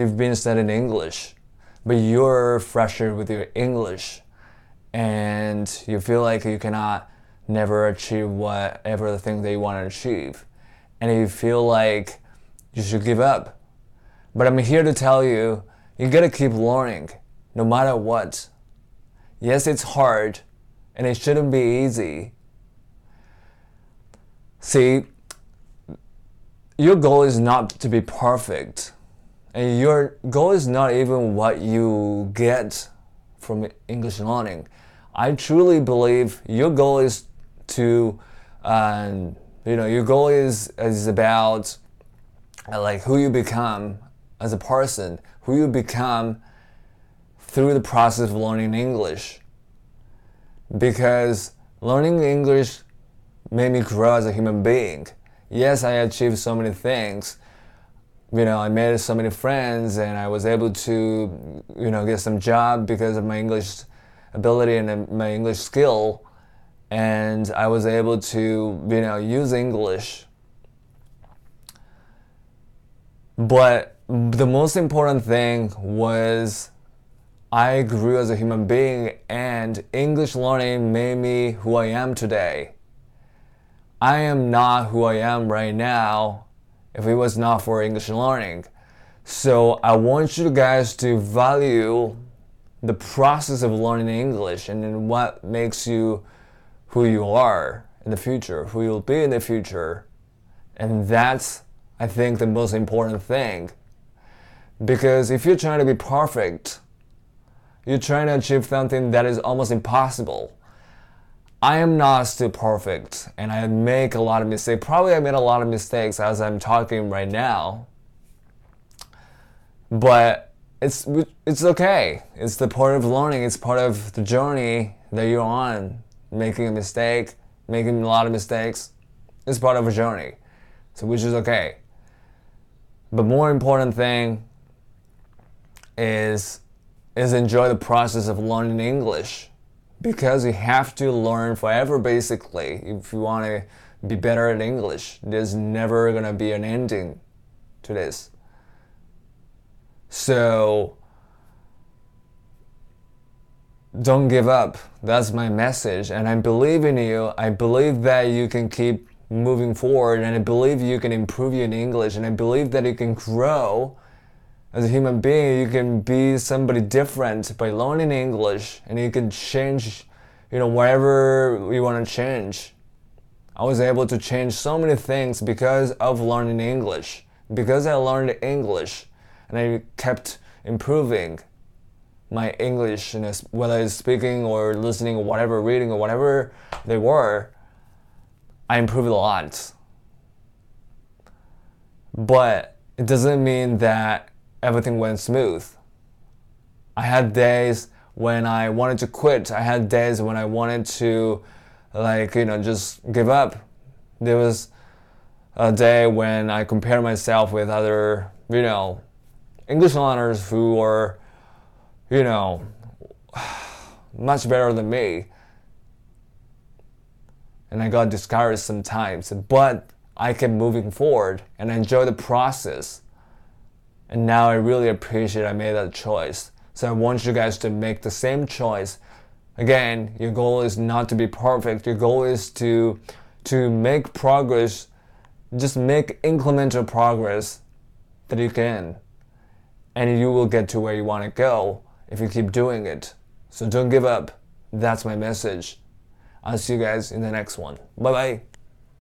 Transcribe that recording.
you've been studying English, but you're frustrated with your English and you feel like you cannot never achieve whatever the thing that you want to achieve. And you feel like you should give up. But I'm here to tell you, you gotta keep learning, no matter what. Yes, it's hard, and it shouldn't be easy. See, your goal is not to be perfect and your goal is not even what you get from English learning. I truly believe your goal is to, um, you know, your goal is is about uh, like who you become as a person, who you become through the process of learning English. Because learning English made me grow as a human being. Yes, I achieved so many things, you know, I made so many friends and I was able to, you know, get some job because of my English ability and my English skill. And I was able to, you know, use English. But the most important thing was I grew as a human being and English learning made me who I am today. I am not who I am right now if it was not for English learning. So I want you guys to value the process of learning English and what makes you who you are in the future, who you'll be in the future. And that's, I think, the most important thing. Because if you're trying to be perfect, you're trying to achieve something that is almost impossible. I am not still perfect and I make a lot of mistakes. Probably I made a lot of mistakes as I'm talking right now. But it's it's okay. It's the part of learning. It's part of the journey that you're on. Making a mistake, making a lot of mistakes. It's part of a journey. So which is okay. But more important thing is is enjoy the process of learning English because you have to learn forever basically if you want to be better at English. There's never gonna be an ending to this. So don't give up. That's my message. And I believe in you. I believe that you can keep moving forward and I believe you can improve your English and I believe that you can grow as a human being, you can be somebody different by learning English and you can change, you know, whatever you want to change. I was able to change so many things because of learning English. Because I learned English and I kept improving my English, whether it's speaking or listening or whatever, reading or whatever they were, I improved a lot. But it doesn't mean that everything went smooth. I had days when I wanted to quit. I had days when I wanted to, like, you know, just give up. There was a day when I compared myself with other, you know, English learners who were, you know, much better than me. And I got discouraged sometimes. But I kept moving forward and I the process. And now I really appreciate I made that choice. So I want you guys to make the same choice. Again, your goal is not to be perfect. Your goal is to to make progress, just make incremental progress that you can. And you will get to where you want to go if you keep doing it. So don't give up. That's my message. I'll see you guys in the next one. Bye bye.